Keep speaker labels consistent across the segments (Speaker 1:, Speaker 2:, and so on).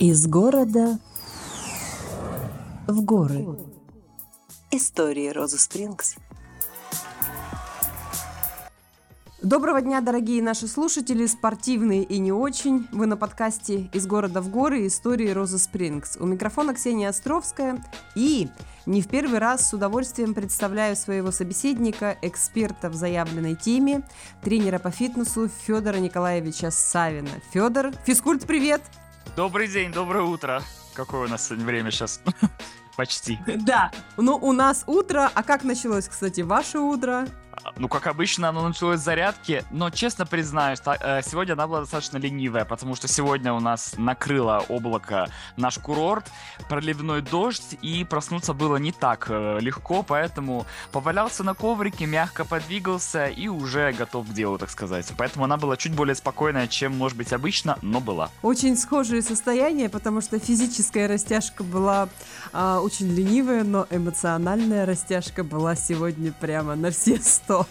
Speaker 1: Из города в горы. Истории Розы Спрингс. Доброго дня, дорогие наши слушатели, спортивные и не очень. Вы на подкасте «Из города в горы. Истории Розы Спрингс». У микрофона Ксения Островская. И не в первый раз с удовольствием представляю своего собеседника, эксперта в заявленной теме, тренера по фитнесу Федора Николаевича Савина. Федор, физкульт, привет!
Speaker 2: Добрый день, доброе утро. Какое у нас время сейчас? Почти.
Speaker 1: Да, ну у нас утро, а как началось, кстати, ваше утро?
Speaker 2: Ну, как обычно, оно началось с зарядки, но, честно признаюсь, э, сегодня она была достаточно ленивая, потому что сегодня у нас накрыло облако наш курорт, проливной дождь, и проснуться было не так э, легко, поэтому повалялся на коврике, мягко подвигался и уже готов к делу, так сказать. Поэтому она была чуть более спокойная, чем, может быть, обычно, но была.
Speaker 1: Очень схожие состояния, потому что физическая растяжка была э, очень ленивая, но эмоциональная растяжка была сегодня прямо на все сто что.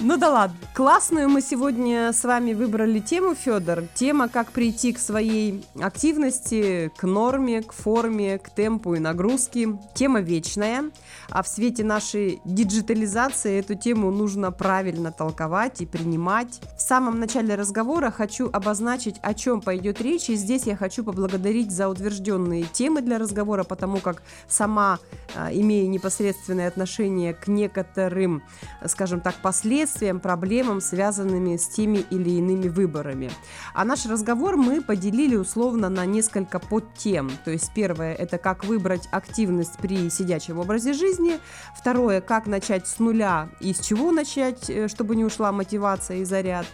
Speaker 1: Ну да ладно. Классную мы сегодня с вами выбрали тему, Федор. Тема, как прийти к своей активности, к норме, к форме, к темпу и нагрузке. Тема вечная. А в свете нашей диджитализации эту тему нужно правильно толковать и принимать. В самом начале разговора хочу обозначить, о чем пойдет речь. И здесь я хочу поблагодарить за утвержденные темы для разговора, потому как сама а, имею непосредственное отношение к некоторым скажем так, последствиям, проблемам, связанными с теми или иными выборами. А наш разговор мы поделили условно на несколько подтем. То есть первое – это как выбрать активность при сидячем образе жизни. Второе – как начать с нуля и с чего начать, э, чтобы не ушла мотивация и заряд.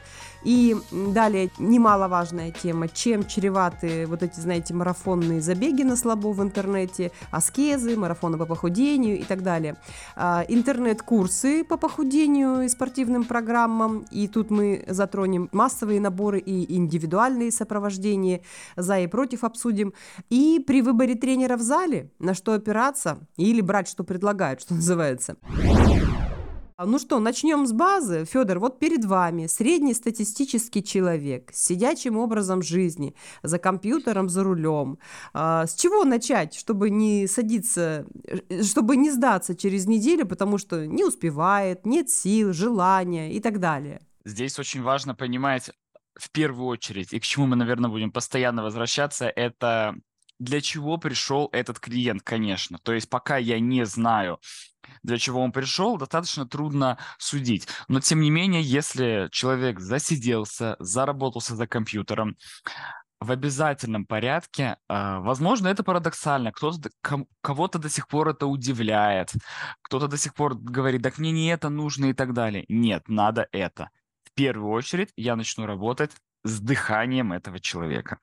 Speaker 1: И далее немаловажная тема, чем чреваты вот эти, знаете, марафонные забеги на слабо в интернете, аскезы, марафоны по похудению и так далее. А, интернет-курсы по похудению и спортивным программам, и тут мы затронем массовые наборы и индивидуальные сопровождения, за и против обсудим. И при выборе тренера в зале, на что опираться или брать, что предлагают, что называется. А, ну что, начнем с базы. Федор, вот перед вами среднестатистический человек с сидячим образом жизни, за компьютером, за рулем. А, с чего начать, чтобы не садиться, э, чтобы не сдаться через неделю, потому что не успевает, нет сил, желания и так далее?
Speaker 2: Здесь очень важно понимать в первую очередь, и к чему мы, наверное, будем постоянно возвращаться, это для чего пришел этот клиент, конечно. То есть пока я не знаю, для чего он пришел, достаточно трудно судить. Но тем не менее, если человек засиделся, заработался за компьютером, в обязательном порядке, а, возможно, это парадоксально, кто-то, кого-то до сих пор это удивляет, кто-то до сих пор говорит, так мне не это нужно и так далее. Нет, надо это. В первую очередь я начну работать с дыханием этого человека.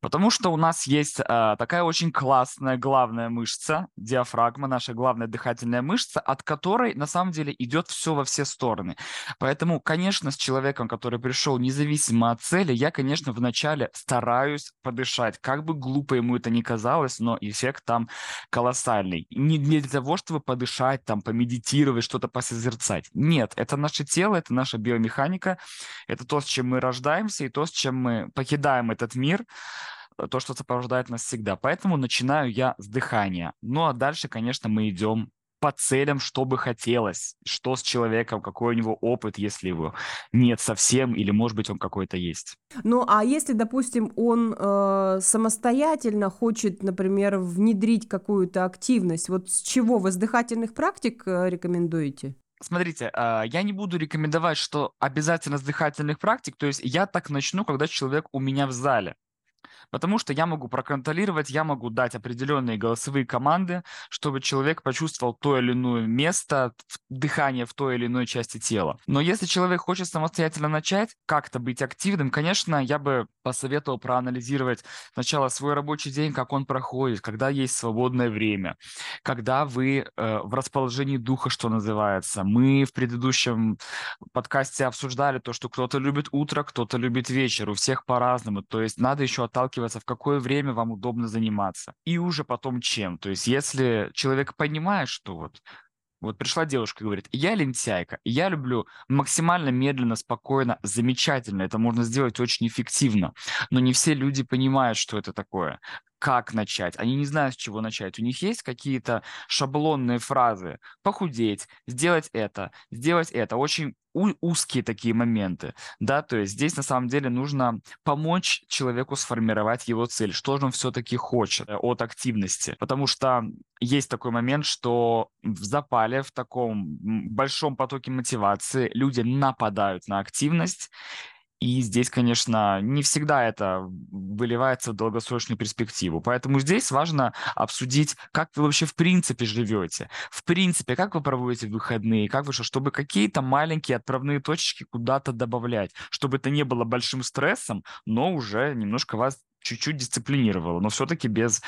Speaker 2: Потому что у нас есть э, такая очень классная главная мышца, диафрагма, наша главная дыхательная мышца, от которой на самом деле идет все во все стороны. Поэтому, конечно, с человеком, который пришел независимо от цели, я, конечно, вначале стараюсь подышать. Как бы глупо ему это ни казалось, но эффект там колоссальный. Не для того, чтобы подышать, там, помедитировать, что-то посозерцать. Нет, это наше тело, это наша биомеханика, это то, с чем мы рождаемся и то, с чем мы покидаем этот мир то, что сопровождает нас всегда. Поэтому начинаю я с дыхания. Ну а дальше, конечно, мы идем по целям, что бы хотелось, что с человеком, какой у него опыт, если его нет совсем, или, может быть, он какой-то есть.
Speaker 1: Ну, а если, допустим, он э, самостоятельно хочет, например, внедрить какую-то активность, вот с чего вы с дыхательных практик э, рекомендуете?
Speaker 2: Смотрите, а, я не буду рекомендовать, что обязательно с дыхательных практик, то есть я так начну, когда человек у меня в зале. Потому что я могу проконтролировать, я могу дать определенные голосовые команды, чтобы человек почувствовал то или иное место, дыхание в той или иной части тела. Но если человек хочет самостоятельно начать, как-то быть активным, конечно, я бы посоветовал проанализировать сначала свой рабочий день, как он проходит, когда есть свободное время, когда вы э, в расположении духа, что называется. Мы в предыдущем подкасте обсуждали то, что кто-то любит утро, кто-то любит вечер, у всех по-разному. То есть надо еще отталкиваться отталкиваться, в какое время вам удобно заниматься. И уже потом чем. То есть если человек понимает, что вот Вот пришла девушка и говорит, я лентяйка, я люблю максимально медленно, спокойно, замечательно. Это можно сделать очень эффективно. Но не все люди понимают, что это такое как начать, они не знают, с чего начать. У них есть какие-то шаблонные фразы. Похудеть, сделать это, сделать это. Очень узкие такие моменты, да, то есть здесь на самом деле нужно помочь человеку сформировать его цель, что же он все-таки хочет э, от активности, потому что есть такой момент, что в запале, в таком большом потоке мотивации люди нападают на активность, и здесь, конечно, не всегда это выливается в долгосрочную перспективу. Поэтому здесь важно обсудить, как вы вообще в принципе живете. В принципе, как вы проводите выходные, как вы что, чтобы какие-то маленькие отправные точки куда-то добавлять, чтобы это не было большим стрессом, но уже немножко вас чуть-чуть дисциплинировало, но все-таки без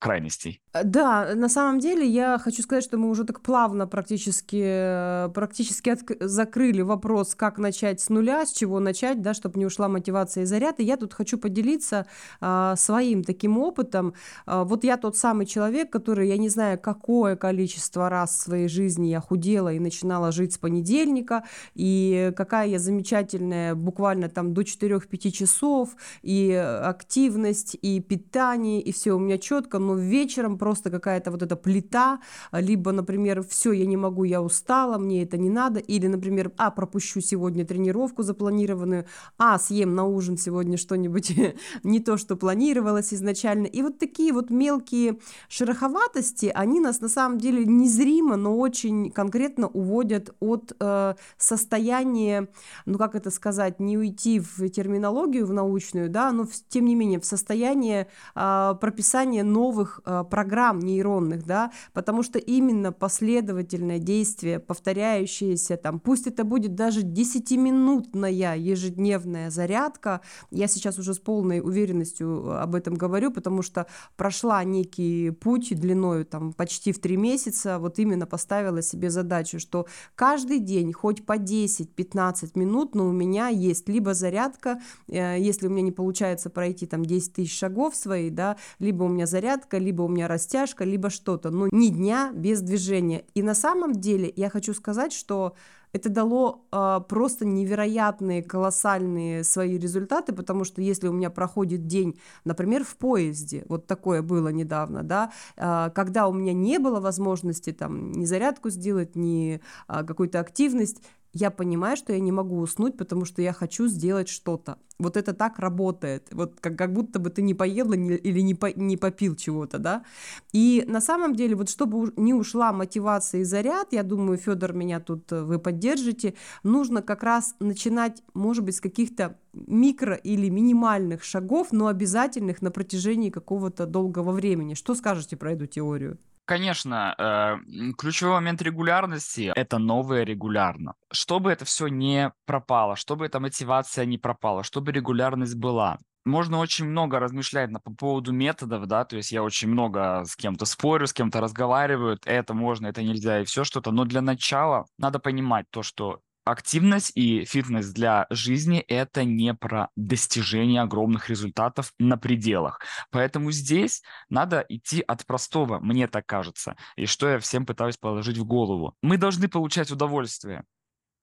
Speaker 2: крайностей.
Speaker 1: Э, да, на самом деле я хочу сказать, что мы уже так плавно практически, э, практически от... закрыли вопрос, как начать с нуля, с чего начать, да, чтобы не ушла мотивация и заряд. И я тут хочу поделиться а, своим таким опытом. А, вот я тот самый человек, который, я не знаю, какое количество раз в своей жизни я худела и начинала жить с понедельника, и какая я замечательная буквально там до 4-5 часов, и активность, и питание, и все у меня четко, но вечером просто какая-то вот эта плита, либо, например, все, я не могу, я устала, мне это не надо, или, например, а, пропущу сегодня тренировку запланированную, а, съем на ужин сегодня что-нибудь не то, что планировалось изначально. И вот такие вот мелкие шероховатости, они нас на самом деле незримо, но очень конкретно уводят от э, состояния, ну как это сказать, не уйти в терминологию, в научную, да, но в, тем не менее в состояние э, прописания новых новых э, программ нейронных, да, потому что именно последовательное действие, повторяющееся, там, пусть это будет даже 10-минутная ежедневная зарядка, я сейчас уже с полной уверенностью об этом говорю, потому что прошла некий путь длиною там почти в три месяца, вот именно поставила себе задачу, что каждый день хоть по 10-15 минут, но у меня есть либо зарядка, э, если у меня не получается пройти там 10 тысяч шагов свои, да, либо у меня зарядка, зарядка, либо у меня растяжка, либо что-то, но ни дня без движения. И на самом деле я хочу сказать, что это дало э, просто невероятные, колоссальные свои результаты, потому что если у меня проходит день, например, в поезде, вот такое было недавно, да, э, когда у меня не было возможности там ни зарядку сделать, ни э, какую-то активность, я понимаю, что я не могу уснуть, потому что я хочу сделать что-то. Вот это так работает. Вот как, как будто бы ты не поела не, или не, по, не попил чего-то, да. И на самом деле, вот чтобы не ушла мотивация и заряд, я думаю, Федор, меня тут э, вы поддержите, нужно как раз начинать, может быть, с каких-то микро или минимальных шагов, но обязательных на протяжении какого-то долгого времени. Что скажете про эту теорию?
Speaker 2: Конечно, э, ключевой момент регулярности – это новое регулярно. Чтобы это все не пропало, чтобы эта мотивация не пропала, чтобы регулярность была, можно очень много размышлять на, по поводу методов, да, то есть я очень много с кем-то спорю, с кем-то разговариваю, это можно, это нельзя и все что-то, но для начала надо понимать то, что активность и фитнес для жизни – это не про достижение огромных результатов на пределах. Поэтому здесь надо идти от простого, мне так кажется, и что я всем пытаюсь положить в голову. Мы должны получать удовольствие.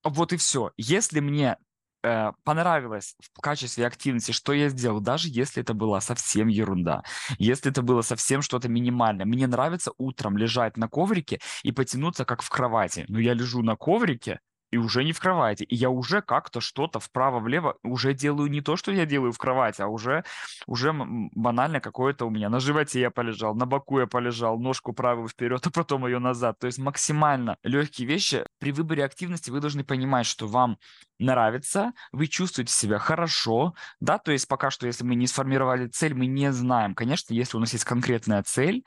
Speaker 2: Вот и все. Если мне э, понравилось в качестве активности, что я сделал, даже если это была совсем ерунда, если это было совсем что-то минимальное. Мне нравится утром лежать на коврике и потянуться, как в кровати. Но я лежу на коврике, и уже не в кровати. И я уже как-то что-то вправо-влево уже делаю не то, что я делаю в кровати, а уже, уже банально какое-то у меня на животе я полежал, на боку я полежал, ножку правую вперед, а потом ее назад. То есть максимально легкие вещи. При выборе активности вы должны понимать, что вам нравится, вы чувствуете себя хорошо, да, то есть пока что, если мы не сформировали цель, мы не знаем. Конечно, если у нас есть конкретная цель,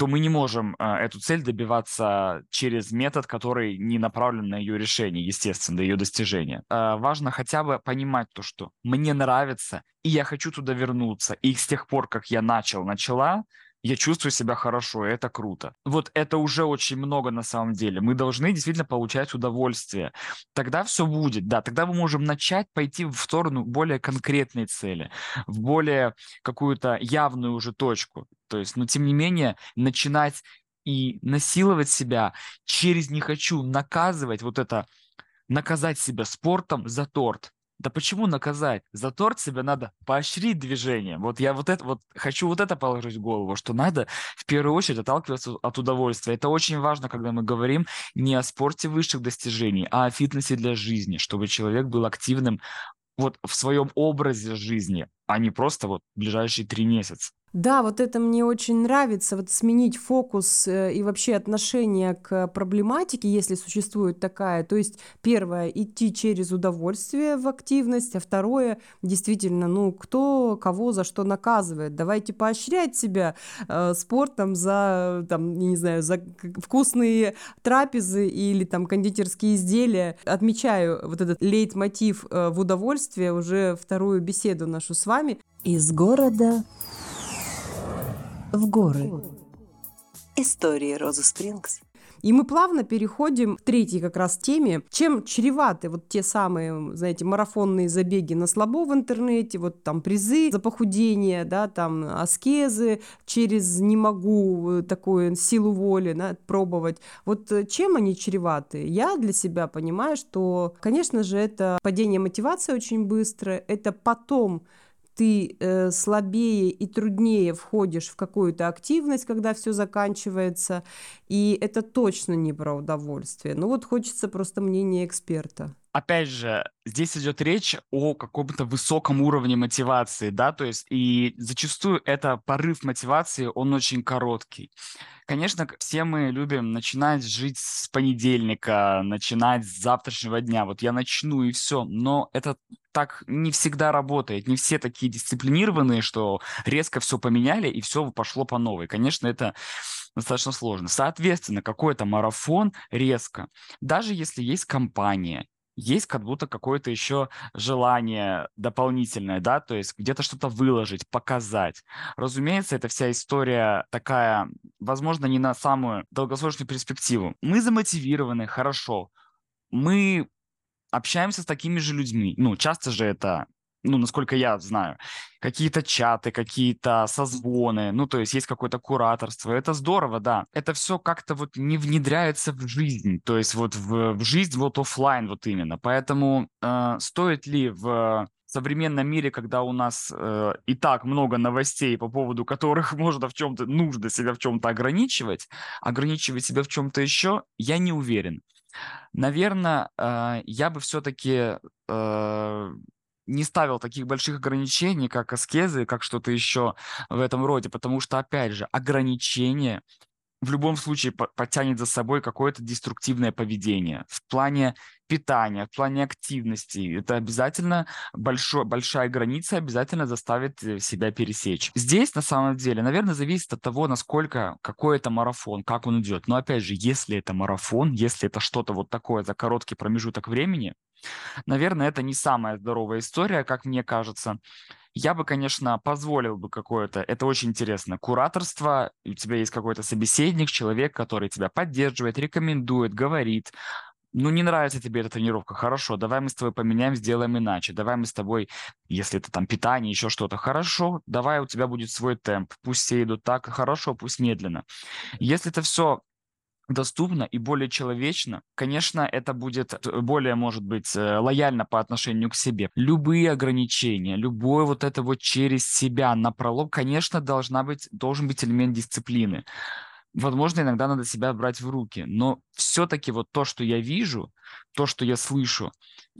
Speaker 2: то мы не можем э, эту цель добиваться через метод, который не направлен на ее решение, естественно, до ее достижения. Э, важно хотя бы понимать то, что мне нравится, и я хочу туда вернуться. И с тех пор, как я начал, начала, я чувствую себя хорошо, это круто. Вот это уже очень много на самом деле. Мы должны действительно получать удовольствие. Тогда все будет, да, тогда мы можем начать пойти в сторону более конкретной цели, в более какую-то явную уже точку. То есть, но тем не менее, начинать и насиловать себя через «не хочу», наказывать вот это, наказать себя спортом за торт. Да почему наказать? За торт себя надо поощрить движение. Вот я вот это вот хочу вот это положить в голову, что надо в первую очередь отталкиваться от удовольствия. Это очень важно, когда мы говорим не о спорте высших достижений, а о фитнесе для жизни, чтобы человек был активным вот в своем образе жизни, а не просто вот ближайшие три месяца.
Speaker 1: Да, вот это мне очень нравится, вот сменить фокус э, и вообще отношение к проблематике, если существует такая. То есть, первое, идти через удовольствие в активность, а второе, действительно, ну, кто кого за что наказывает. Давайте поощрять себя э, спортом за, там, не знаю, за вкусные трапезы или там кондитерские изделия. Отмечаю вот этот лейтмотив э, в удовольствие уже вторую беседу нашу с вами. Из города в горы. Истории Розы Спрингс. И мы плавно переходим к третьей как раз теме, чем чреваты вот те самые, знаете, марафонные забеги на слабо в интернете, вот там призы за похудение, да, там аскезы через не могу э, такую силу воли да, пробовать. Вот э, чем они чреваты? Я для себя понимаю, что, конечно же, это падение мотивации очень быстро, это потом ты э, слабее и труднее входишь в какую-то активность, когда все заканчивается, и это точно не про удовольствие. Ну вот хочется просто мнения эксперта
Speaker 2: опять же, здесь идет речь о каком-то высоком уровне мотивации, да, то есть и зачастую это порыв мотивации, он очень короткий. Конечно, все мы любим начинать жить с понедельника, начинать с завтрашнего дня. Вот я начну и все. Но это так не всегда работает. Не все такие дисциплинированные, что резко все поменяли и все пошло по новой. Конечно, это достаточно сложно. Соответственно, какой-то марафон резко. Даже если есть компания, есть как будто какое-то еще желание дополнительное, да, то есть где-то что-то выложить, показать. Разумеется, эта вся история такая, возможно, не на самую долгосрочную перспективу. Мы замотивированы, хорошо. Мы общаемся с такими же людьми. Ну, часто же это ну, насколько я знаю, какие-то чаты, какие-то созвоны, ну, то есть есть какое-то кураторство. Это здорово, да. Это все как-то вот не внедряется в жизнь, то есть вот в, в жизнь вот офлайн вот именно. Поэтому э, стоит ли в современном мире, когда у нас э, и так много новостей, по поводу которых можно в чем-то, нужно себя в чем-то ограничивать, ограничивать себя в чем-то еще, я не уверен. Наверное, э, я бы все-таки э, не ставил таких больших ограничений, как аскезы, как что-то еще в этом роде, потому что, опять же, ограничения в любом случае потянет за собой какое-то деструктивное поведение в плане питания, в плане активности. Это обязательно большой, большая граница обязательно заставит э, себя пересечь. Здесь, на самом деле, наверное, зависит от того, насколько какой это марафон, как он идет. Но, опять же, если это марафон, если это что-то вот такое за короткий промежуток времени, Наверное, это не самая здоровая история, как мне кажется. Я бы, конечно, позволил бы какое-то, это очень интересно, кураторство, у тебя есть какой-то собеседник, человек, который тебя поддерживает, рекомендует, говорит, ну, не нравится тебе эта тренировка, хорошо, давай мы с тобой поменяем, сделаем иначе, давай мы с тобой, если это там питание, еще что-то, хорошо, давай у тебя будет свой темп, пусть все идут так, хорошо, пусть медленно. Если это все доступно и более человечно, конечно, это будет э, более, может быть, э, лояльно по отношению к себе. Любые ограничения, любое вот это вот через себя на пролом, конечно, должна быть, должен быть элемент дисциплины. Возможно, иногда надо себя брать в руки, но все-таки вот то, что я вижу, то, что я слышу,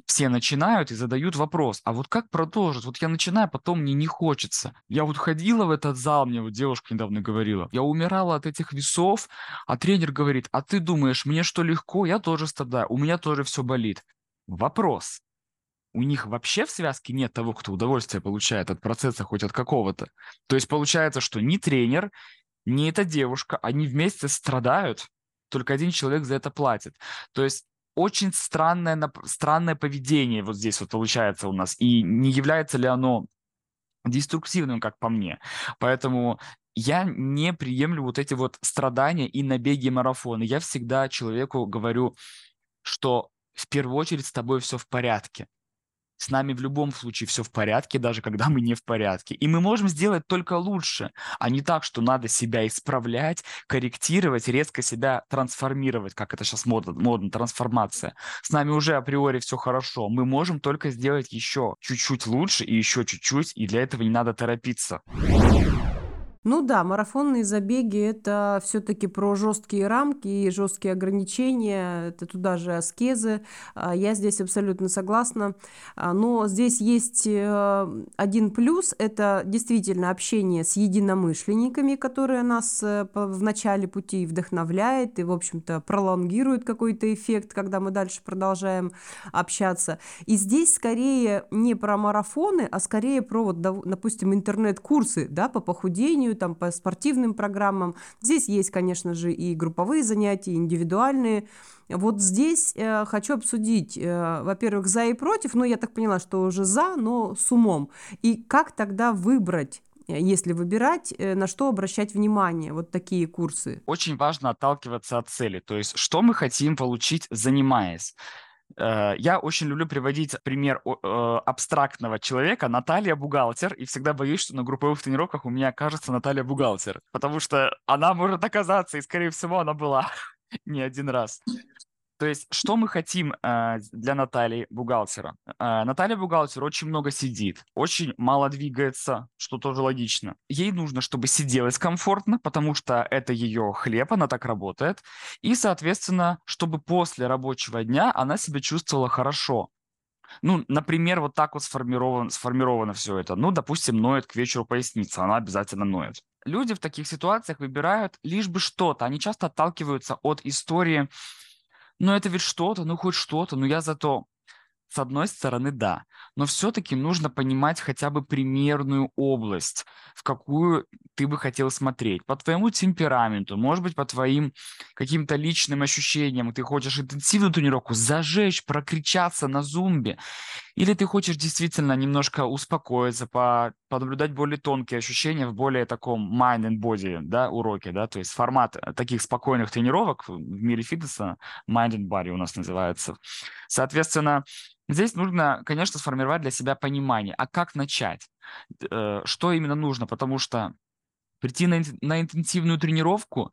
Speaker 2: все начинают и задают вопрос, а вот как продолжить? Вот я начинаю, потом мне не хочется. Я вот ходила в этот зал, мне вот девушка недавно говорила, я умирала от этих весов, а тренер говорит, а ты думаешь, мне что легко? Я тоже страдаю, у меня тоже все болит. Вопрос. У них вообще в связке нет того, кто удовольствие получает от процесса хоть от какого-то. То есть получается, что ни тренер, ни эта девушка, они вместе страдают, только один человек за это платит. То есть очень странное, странное поведение вот здесь вот получается у нас. И не является ли оно деструктивным, как по мне. Поэтому я не приемлю вот эти вот страдания и набеги марафона. Я всегда человеку говорю, что в первую очередь с тобой все в порядке. С нами в любом случае все в порядке, даже когда мы не в порядке. И мы можем сделать только лучше, а не так, что надо себя исправлять, корректировать, резко себя трансформировать, как это сейчас модно, модно трансформация. С нами уже априори все хорошо. Мы можем только сделать еще чуть-чуть лучше и еще чуть-чуть, и для этого не надо торопиться.
Speaker 1: Ну да, марафонные забеги это все-таки про жесткие рамки и жесткие ограничения, это туда же аскезы. А, я здесь абсолютно согласна. А, но здесь есть э, один плюс, это действительно общение с единомышленниками, которые нас э, в начале пути вдохновляет и, в общем-то, пролонгирует какой-то эффект, когда мы дальше продолжаем общаться. И здесь скорее не про марафоны, а скорее про, вот, допустим, интернет-курсы да, по похудению, обучению, там, по спортивным программам. Здесь есть, конечно же, и групповые занятия, и индивидуальные. Вот здесь э, хочу обсудить, э, во-первых, за и против, но я так поняла, что уже за, но с умом. И как тогда выбрать э, если выбирать, э, на что обращать внимание, вот такие курсы?
Speaker 2: Очень важно отталкиваться от цели, то есть что мы хотим получить, занимаясь. Э, я очень люблю приводить пример э, абстрактного человека, Наталья бухгалтер, и всегда боюсь, что на групповых тренировках у меня окажется Наталья бухгалтер, потому что она может оказаться, и, скорее всего, она была не один раз. То есть, что мы хотим э, для Натальи бухгалтера? Э, Наталья бухгалтер очень много сидит, очень мало двигается, что тоже логично. Ей нужно, чтобы сиделось комфортно, потому что это ее хлеб, она так работает. И, соответственно, чтобы после рабочего дня она себя чувствовала хорошо. Ну, например, вот так вот сформировано, сформировано все это. Ну, допустим, ноет к вечеру поясница, она обязательно ноет. Люди в таких ситуациях выбирают лишь бы что-то. Они часто отталкиваются от истории ну это ведь что-то, ну хоть что-то, ну я зато с одной стороны, да, но все-таки нужно понимать хотя бы примерную область, в какую ты бы хотел смотреть. По твоему темпераменту, может быть, по твоим каким-то личным ощущениям. Ты хочешь интенсивную тренировку зажечь, прокричаться на зумбе. Или ты хочешь действительно немножко успокоиться, по, понаблюдать более тонкие ощущения в более таком mind and body да, уроке. Да? То есть формат таких спокойных тренировок в мире фитнеса mind and body у нас называется. Соответственно, Здесь нужно, конечно, сформировать для себя понимание, а как начать, э, что именно нужно, потому что прийти на, интенсивную тренировку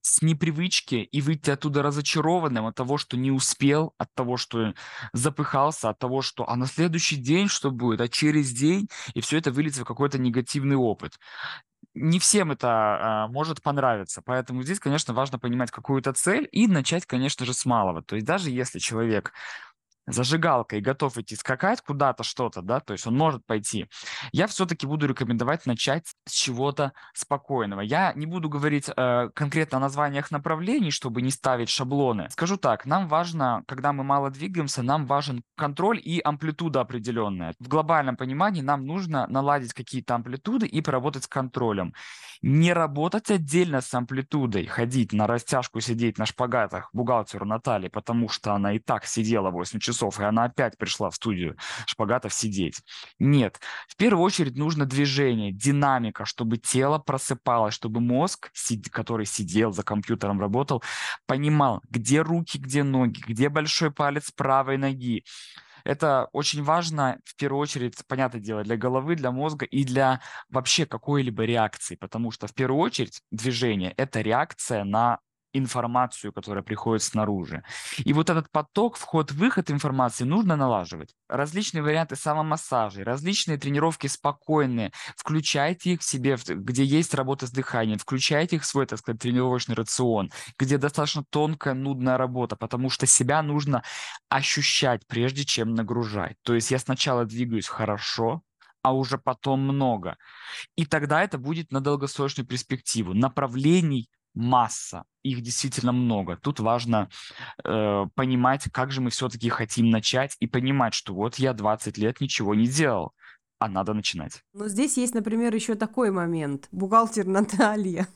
Speaker 2: с непривычки и выйти оттуда разочарованным от того, что не успел, от того, что запыхался, от того, что а на следующий день что будет, а через день, и все это выльется в какой-то негативный опыт. Не всем это а, может понравиться, поэтому здесь, конечно, важно понимать какую-то цель и начать, конечно же, с малого. То есть даже если человек зажигалкой готов идти скакать куда-то, что-то, да, то есть он может пойти, я все-таки буду рекомендовать начать с чего-то спокойного. Я не буду говорить э, конкретно о названиях направлений, чтобы не ставить шаблоны. Скажу так, нам важно, когда мы мало двигаемся, нам важен контроль и амплитуда определенная. В глобальном понимании нам нужно наладить какие-то амплитуды и поработать с контролем. Не работать отдельно с амплитудой, ходить на растяжку, сидеть на шпагатах бухгалтеру Натальи, потому что она и так сидела 8 часов часов, и она опять пришла в студию шпагатов сидеть. Нет. В первую очередь нужно движение, динамика, чтобы тело просыпалось, чтобы мозг, который сидел за компьютером, работал, понимал, где руки, где ноги, где большой палец правой ноги. Это очень важно, в первую очередь, понятное дело, для головы, для мозга и для вообще какой-либо реакции, потому что в первую очередь движение – это реакция на информацию, которая приходит снаружи. И вот этот поток, вход-выход информации нужно налаживать. Различные варианты самомассажей, различные тренировки спокойные. Включайте их в себе, где есть работа с дыханием, включайте их в свой, так сказать, тренировочный рацион, где достаточно тонкая, нудная работа, потому что себя нужно ощущать, прежде чем нагружать. То есть я сначала двигаюсь хорошо, а уже потом много. И тогда это будет на долгосрочную перспективу. Направлений масса, их действительно много. Тут важно э, понимать, как же мы все-таки хотим начать и понимать, что вот я 20 лет ничего не делал а надо начинать.
Speaker 1: Но здесь есть, например, еще такой момент. Бухгалтер Наталья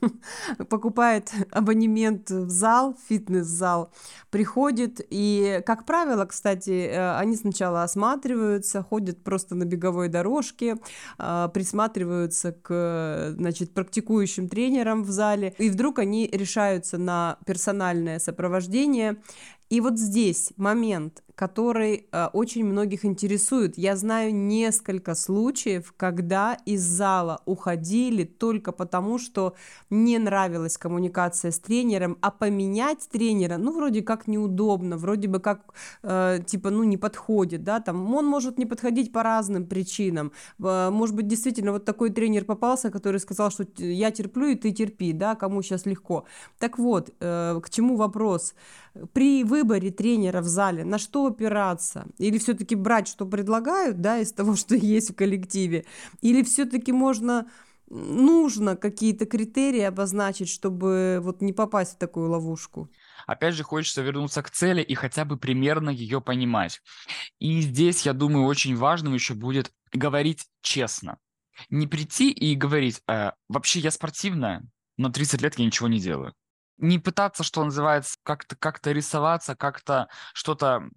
Speaker 1: покупает абонемент в зал, фитнес-зал, приходит, и, как правило, кстати, э, они сначала осматриваются, ходят просто на беговой дорожке, э, присматриваются к, значит, практикующим тренерам в зале, и вдруг они решаются на персональное сопровождение, И вот здесь момент, который э, очень многих интересует. Я знаю несколько случаев, когда из зала уходили только потому, что не нравилась коммуникация с тренером, а поменять тренера, ну, вроде как неудобно, вроде бы как, э, типа, ну, не подходит, да, там, он может не подходить по разным причинам. Э, может быть, действительно, вот такой тренер попался, который сказал, что я терплю, и ты терпи, да, кому сейчас легко. Так вот, э, к чему вопрос? При выборе тренера в зале на что опираться? Или все-таки брать, что предлагают, да, из того, что есть в коллективе? Или все-таки можно нужно какие-то критерии обозначить, чтобы вот не попасть в такую ловушку?
Speaker 2: Опять же, хочется вернуться к цели и хотя бы примерно ее понимать. И здесь, я думаю, очень важным еще будет говорить честно. Не прийти и говорить, э, вообще я спортивная, но 30 лет я ничего не делаю не пытаться, что называется, как-то как рисоваться, как-то что-то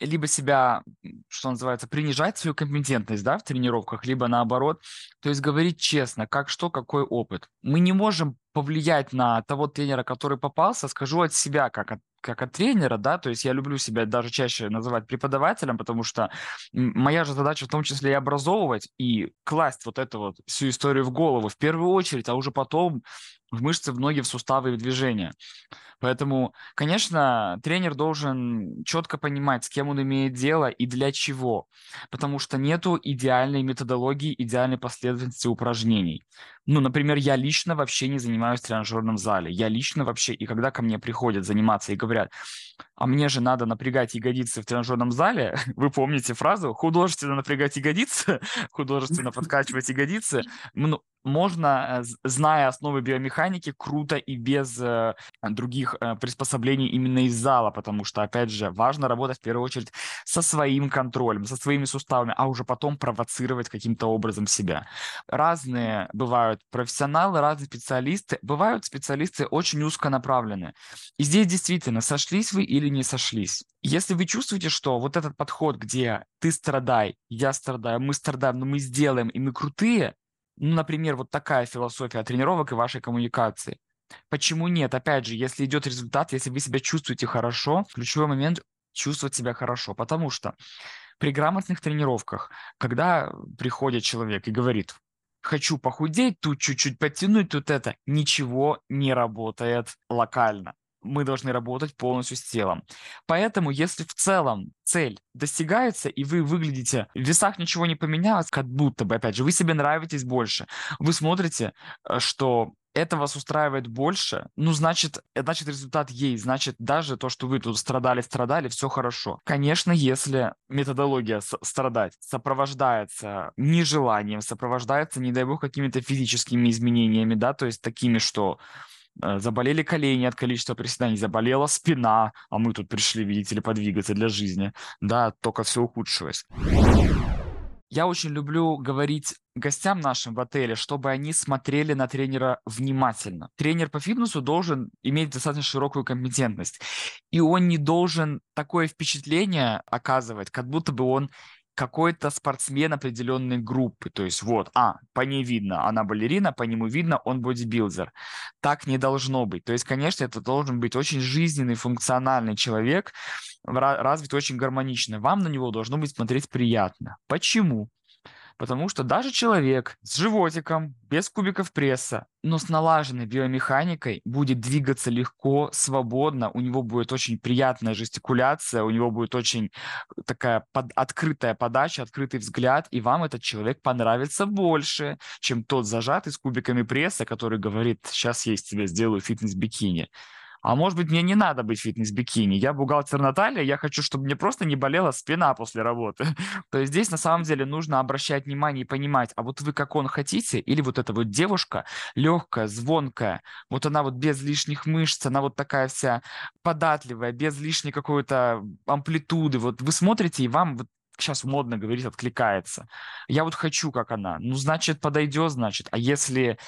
Speaker 2: либо себя, что называется, принижать свою компетентность, да, в тренировках, либо наоборот, то есть говорить честно, как что, какой опыт. Мы не можем повлиять на того тренера, который попался, скажу от себя, как от как от тренера, да, то есть я люблю себя даже чаще называть преподавателем, потому что моя же задача в том числе и образовывать, и класть вот эту вот всю историю в голову в первую очередь, а уже потом в мышцы, в ноги, в суставы и в движения. Поэтому, конечно, тренер должен четко понимать, с кем он имеет дело и для чего, потому что нету идеальной методологии, идеальной последовательности упражнений. Ну, например, я лично вообще не занимаюсь в тренажерном зале. Я лично вообще, и когда ко мне приходят заниматься и говорят, а мне же надо напрягать ягодицы в тренажерном зале, вы помните фразу «художественно напрягать ягодицы», «художественно подкачивать ягодицы», можно, э, зная основы биомеханики, круто и без э, других э, приспособлений именно из зала, потому что, опять же, важно работать в первую очередь со своим контролем, со своими суставами, а уже потом провоцировать каким-то образом себя. Разные бывают профессионалы, разные специалисты, бывают специалисты очень узконаправленные. И здесь действительно, сошлись вы или не сошлись. Если вы чувствуете, что вот этот подход, где ты страдай, я страдаю, мы страдаем, но мы сделаем, и мы крутые, ну, например, вот такая философия тренировок и вашей коммуникации. Почему нет? Опять же, если идет результат, если вы себя чувствуете хорошо, ключевой момент – чувствовать себя хорошо. Потому что при грамотных тренировках, когда приходит человек и говорит, хочу похудеть, тут чуть-чуть подтянуть, тут это, ничего не работает локально мы должны работать полностью с телом. Поэтому, если в целом цель достигается, и вы выглядите, в весах ничего не поменялось, как будто бы, опять же, вы себе нравитесь больше, вы смотрите, э, что это вас устраивает больше, ну, значит, э, значит, результат есть, значит, даже то, что вы тут страдали, страдали, все хорошо. Конечно, если методология страдать сопровождается нежеланием, сопровождается, не дай бог, какими-то физическими изменениями, да, то есть такими, что заболели колени от количества приседаний, заболела спина, а мы тут пришли, видите ли, подвигаться для жизни. Да, только все ухудшилось. Я очень люблю говорить гостям нашим в отеле, чтобы они смотрели на тренера внимательно. Тренер по фитнесу должен иметь достаточно широкую компетентность. И он не должен такое впечатление оказывать, как будто бы он какой-то спортсмен определенной группы. То есть вот, а, по ней видно, она балерина, по нему видно, он бодибилдер. Так не должно быть. То есть, конечно, это должен быть очень жизненный, функциональный человек, развит очень гармонично. Вам на него должно быть смотреть приятно. Почему? Потому что даже человек с животиком, без кубиков пресса, но с налаженной биомеханикой будет двигаться легко, свободно, у него будет очень приятная жестикуляция, у него будет очень такая под, открытая подача, открытый взгляд, и вам этот человек понравится больше, чем тот зажатый с кубиками пресса, который говорит, сейчас я из тебя сделаю фитнес-бикини. А может быть, мне не надо быть фитнес-бикини. Я бухгалтер Наталья, я хочу, чтобы мне просто не болела спина после работы. То есть здесь на самом деле нужно обращать внимание и понимать, а вот вы как он хотите, или вот эта вот девушка легкая, звонкая, вот она вот без лишних мышц, она вот такая вся податливая, без лишней какой-то амплитуды. Вот вы смотрите, и вам вот сейчас модно говорить, откликается. Я вот хочу, как она. Ну, значит, подойдет, значит. А если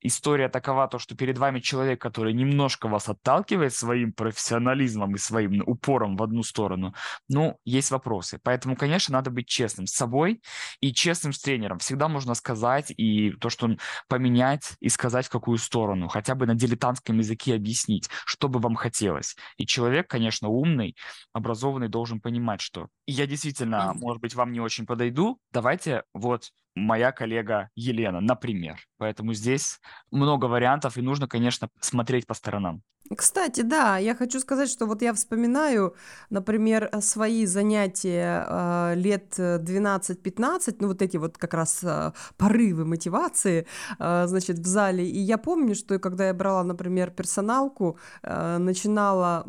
Speaker 2: история такова, то, что перед вами человек, который немножко вас отталкивает своим профессионализмом и своим упором в одну сторону, ну, есть вопросы. Поэтому, конечно, надо быть честным с собой и честным с тренером. Всегда можно сказать и то, что поменять и сказать в какую сторону, хотя бы на дилетантском языке объяснить, что бы вам хотелось. И человек, конечно, умный, образованный, должен понимать, что я действительно, может быть, вам не очень подойду, давайте вот моя коллега Елена, например. Поэтому здесь много вариантов, и нужно, конечно, смотреть по сторонам.
Speaker 1: Кстати, да, я хочу сказать, что вот я вспоминаю, например, свои занятия э, лет 12-15, ну вот эти вот как раз э, порывы мотивации, э, значит, в зале. И я помню, что когда я брала, например, персоналку, э, начинала,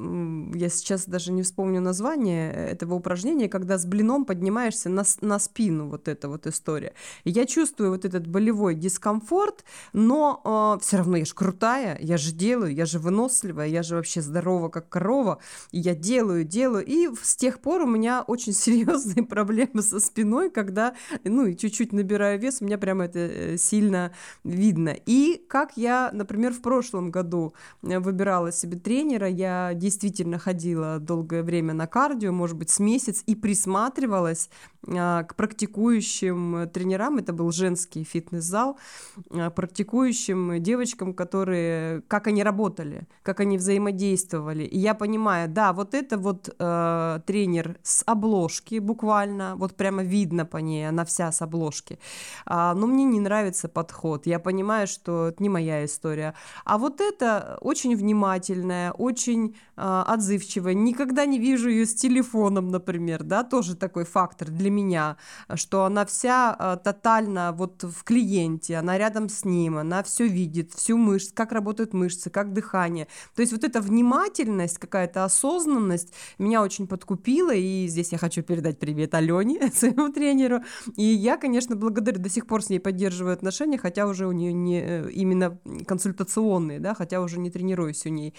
Speaker 1: я сейчас даже не вспомню название этого упражнения, когда с блином поднимаешься на, на спину, вот эта вот история. И я чувствую вот этот болевой дискомфорт, но э, все равно я же крутая, я же делаю, я же выносливая, я же вообще здорова, как корова, и я делаю, делаю. И с тех пор у меня очень серьезные проблемы со спиной, когда, ну, и чуть-чуть набираю вес, у меня прямо это э, сильно видно. И как я, например, в прошлом году э, выбирала себе тренера, я действительно ходила долгое время на кардио, может быть, с месяц, и присматривалась а, к практикующим тренерам, это был женский фитнес-зал, а, практикующим девочкам, которые, как они работали, как они взаимодействовали. И я понимаю, да, вот это вот э, тренер с обложки буквально, вот прямо видно по ней, она вся с обложки. А, но мне не нравится подход. Я понимаю, что это не моя история. А вот это очень внимательная, очень отзывчивая. Никогда не вижу ее с телефоном, например, да, тоже такой фактор для меня, что она вся э, тотально вот в клиенте, она рядом с ним, она все видит, всю мышцу, как работают мышцы, как дыхание. То есть вот эта внимательность, какая-то осознанность меня очень подкупила, и здесь я хочу передать привет Алене, своему тренеру. И я, конечно, благодарю, до сих пор с ней поддерживаю отношения, хотя уже у нее не э, именно консультационные, да, хотя уже не тренируюсь у ней.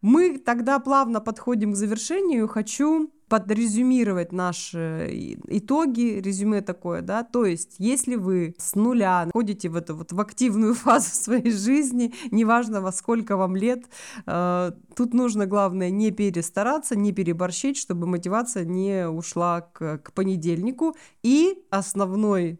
Speaker 1: Мы тогда плавно подходим к завершению. Хочу подрезюмировать наши итоги, резюме такое, да, то есть если вы с нуля входите в эту вот в активную фазу своей жизни, неважно во сколько вам лет, э, тут нужно, главное, не перестараться, не переборщить, чтобы мотивация не ушла к, к понедельнику, и основной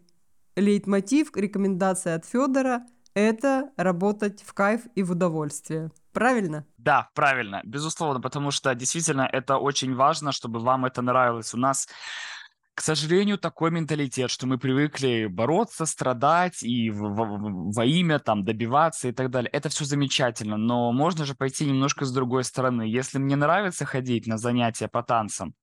Speaker 1: лейтмотив, рекомендация от Федора – это работать в кайф и в удовольствие. Правильно?
Speaker 2: Да, правильно, безусловно, потому что действительно это очень важно, чтобы вам это нравилось. У нас к сожалению, такой менталитет, что мы привыкли бороться, страдать и во, имя там добиваться и так далее. Это все замечательно, но можно же пойти немножко с другой стороны. Если мне нравится ходить на занятия по танцам,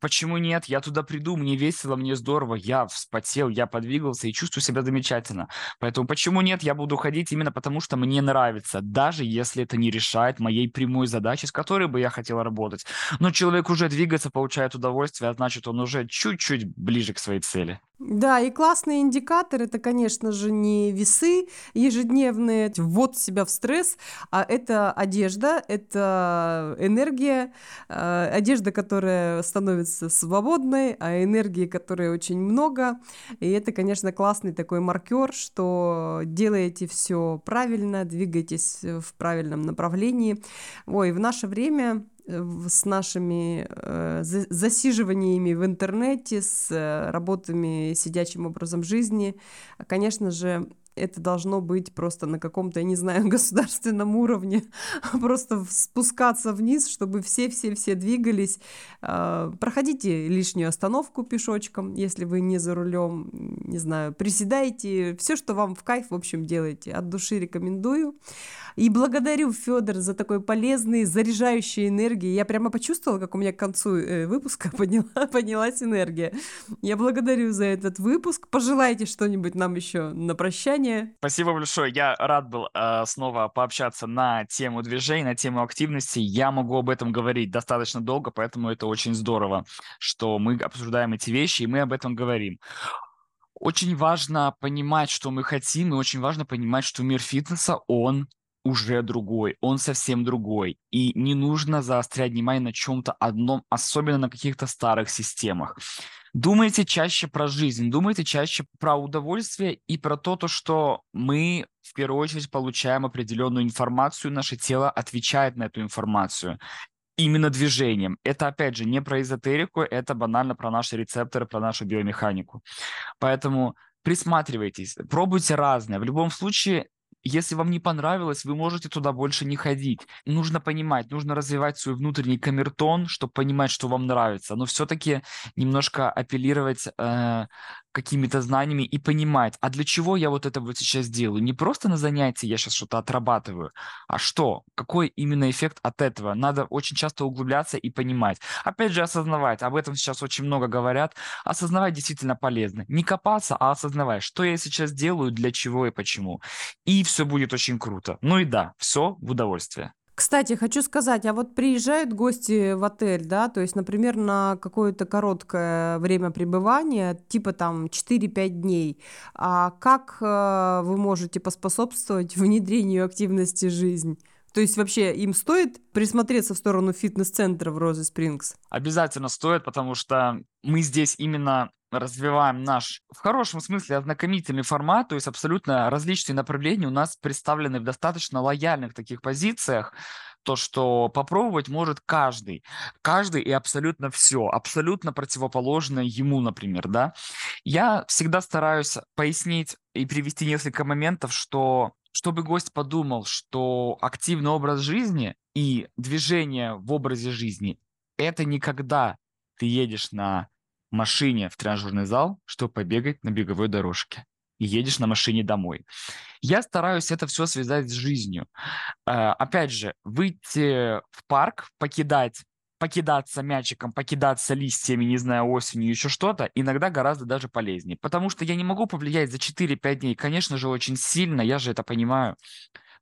Speaker 2: Почему нет? Я туда приду, мне весело, мне здорово, я вспотел, я подвигался и чувствую себя замечательно. Поэтому почему нет? Я буду ходить именно потому, что мне нравится, даже если это не решает моей прямой задачи, с которой бы я хотел работать. Но человек уже двигается, получает удовольствие, а значит, он уже чуть-чуть ближе к своей цели.
Speaker 1: Да, и классный индикатор это, конечно же, не весы ежедневные, ввод себя в стресс, а это одежда, это энергия, э, одежда, которая становится свободной, а энергии, которой очень много. И это, конечно, классный такой маркер, что делаете все правильно, двигаетесь в правильном направлении. Ой, в наше время с нашими э, засиживаниями в интернете, с э, работами сидячим образом жизни, конечно же, это должно быть просто на каком-то, я не знаю, государственном уровне, просто спускаться вниз, чтобы все-все-все двигались. А, проходите лишнюю остановку пешочком, если вы не за рулем, не знаю, приседайте, все, что вам в кайф, в общем, делайте. От души рекомендую. И благодарю, Федор, за такой полезный, заряжающий энергии. Я прямо почувствовала, как у меня к концу э, выпуска подняла, поднялась энергия. Я благодарю за этот выпуск. Пожелайте что-нибудь нам еще на прощание.
Speaker 2: Спасибо большое. Я рад был э, снова пообщаться на тему движений, на тему активности. Я могу об этом говорить достаточно долго, поэтому это очень здорово, что мы обсуждаем эти вещи, и мы об этом говорим. Очень важно понимать, что мы хотим, и очень важно понимать, что мир фитнеса, он уже другой, он совсем другой. И не нужно заострять внимание на чем-то одном, особенно на каких-то старых системах. Думайте чаще про жизнь, думайте чаще про удовольствие и про то, то, что мы в первую очередь получаем определенную информацию, наше тело отвечает на эту информацию именно движением. Это, опять же, не про эзотерику, это банально про наши рецепторы, про нашу биомеханику. Поэтому присматривайтесь, пробуйте разное. В любом случае, если вам не понравилось, вы можете туда больше не ходить. Нужно понимать, нужно развивать свой внутренний камертон, чтобы понимать, что вам нравится. Но все-таки немножко апеллировать э, какими-то знаниями и понимать, а для чего я вот это вот сейчас делаю? Не просто на занятии я сейчас что-то отрабатываю, а что? Какой именно эффект от этого? Надо очень часто углубляться и понимать. Опять же, осознавать. Об этом сейчас очень много говорят. Осознавать действительно полезно. Не копаться, а осознавать, что я сейчас делаю, для чего и почему. И все будет очень круто. Ну и да, все в удовольствие.
Speaker 1: Кстати, хочу сказать, а вот приезжают гости в отель, да, то есть, например, на какое-то короткое время пребывания, типа там 4-5 дней, а как э, вы можете поспособствовать внедрению активности жизни? То есть вообще им стоит присмотреться в сторону фитнес-центра в Розе Спрингс?
Speaker 2: Обязательно стоит, потому что мы здесь именно развиваем наш, в хорошем смысле, ознакомительный формат, то есть абсолютно различные направления у нас представлены в достаточно лояльных таких позициях, то, что попробовать может каждый. Каждый и абсолютно все, абсолютно противоположное ему, например, да. Я всегда стараюсь пояснить и привести несколько моментов, что чтобы гость подумал, что активный образ жизни и движение в образе жизни – это никогда ты едешь на машине в тренажерный зал, чтобы побегать на беговой дорожке. И едешь на машине домой. Я стараюсь это все связать с жизнью. Э, опять же, выйти в парк, покидать покидаться мячиком, покидаться листьями, не знаю, осенью, еще что-то, иногда гораздо даже полезнее. Потому что я не могу повлиять за 4-5 дней, конечно же, очень сильно, я же это понимаю.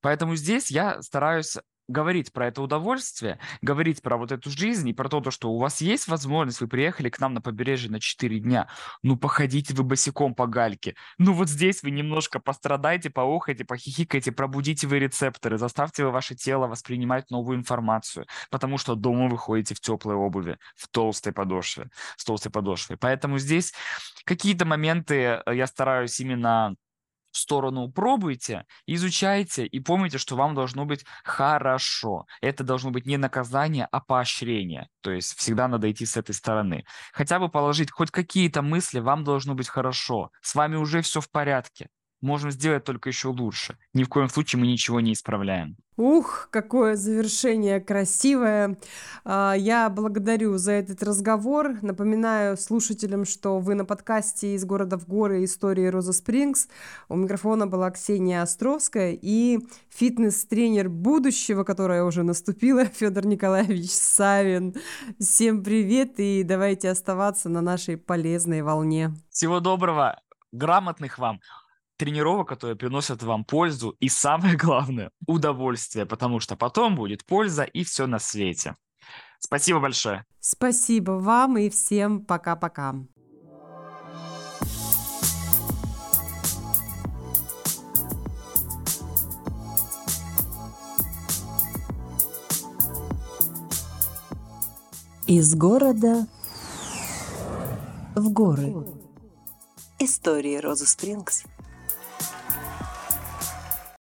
Speaker 2: Поэтому здесь я стараюсь говорить про это удовольствие, говорить про вот эту жизнь и про то, что у вас есть возможность, вы приехали к нам на побережье на 4 дня, ну походите вы босиком по гальке, ну вот здесь вы немножко пострадайте, поохайте, похихикайте, пробудите вы рецепторы, заставьте вы ваше тело воспринимать новую информацию, потому что дома вы ходите в теплой обуви, в толстой подошве, с толстой подошвой. Поэтому здесь какие-то моменты э, я стараюсь именно в сторону пробуйте, изучайте и помните, что вам должно быть хорошо. Это должно быть не наказание, а поощрение. То есть всегда надо идти с этой стороны. Хотя бы положить хоть какие-то мысли, вам должно быть хорошо. С вами уже все в порядке можем сделать только еще лучше. Ни в коем случае мы ничего не исправляем.
Speaker 1: Ух, какое завершение красивое. А, я благодарю за этот разговор. Напоминаю слушателям, что вы на подкасте «Из города в горы. Истории Роза Спрингс». У микрофона была Ксения Островская и фитнес-тренер будущего, которое уже наступило, Федор Николаевич Савин. Всем привет и давайте оставаться на нашей полезной волне.
Speaker 2: Всего доброго, грамотных вам тренировок, которые приносят вам пользу и самое главное удовольствие, потому что потом будет польза и все на свете. Спасибо большое.
Speaker 1: Спасибо вам и всем пока-пока. Из города в горы. Истории Розы Спрингс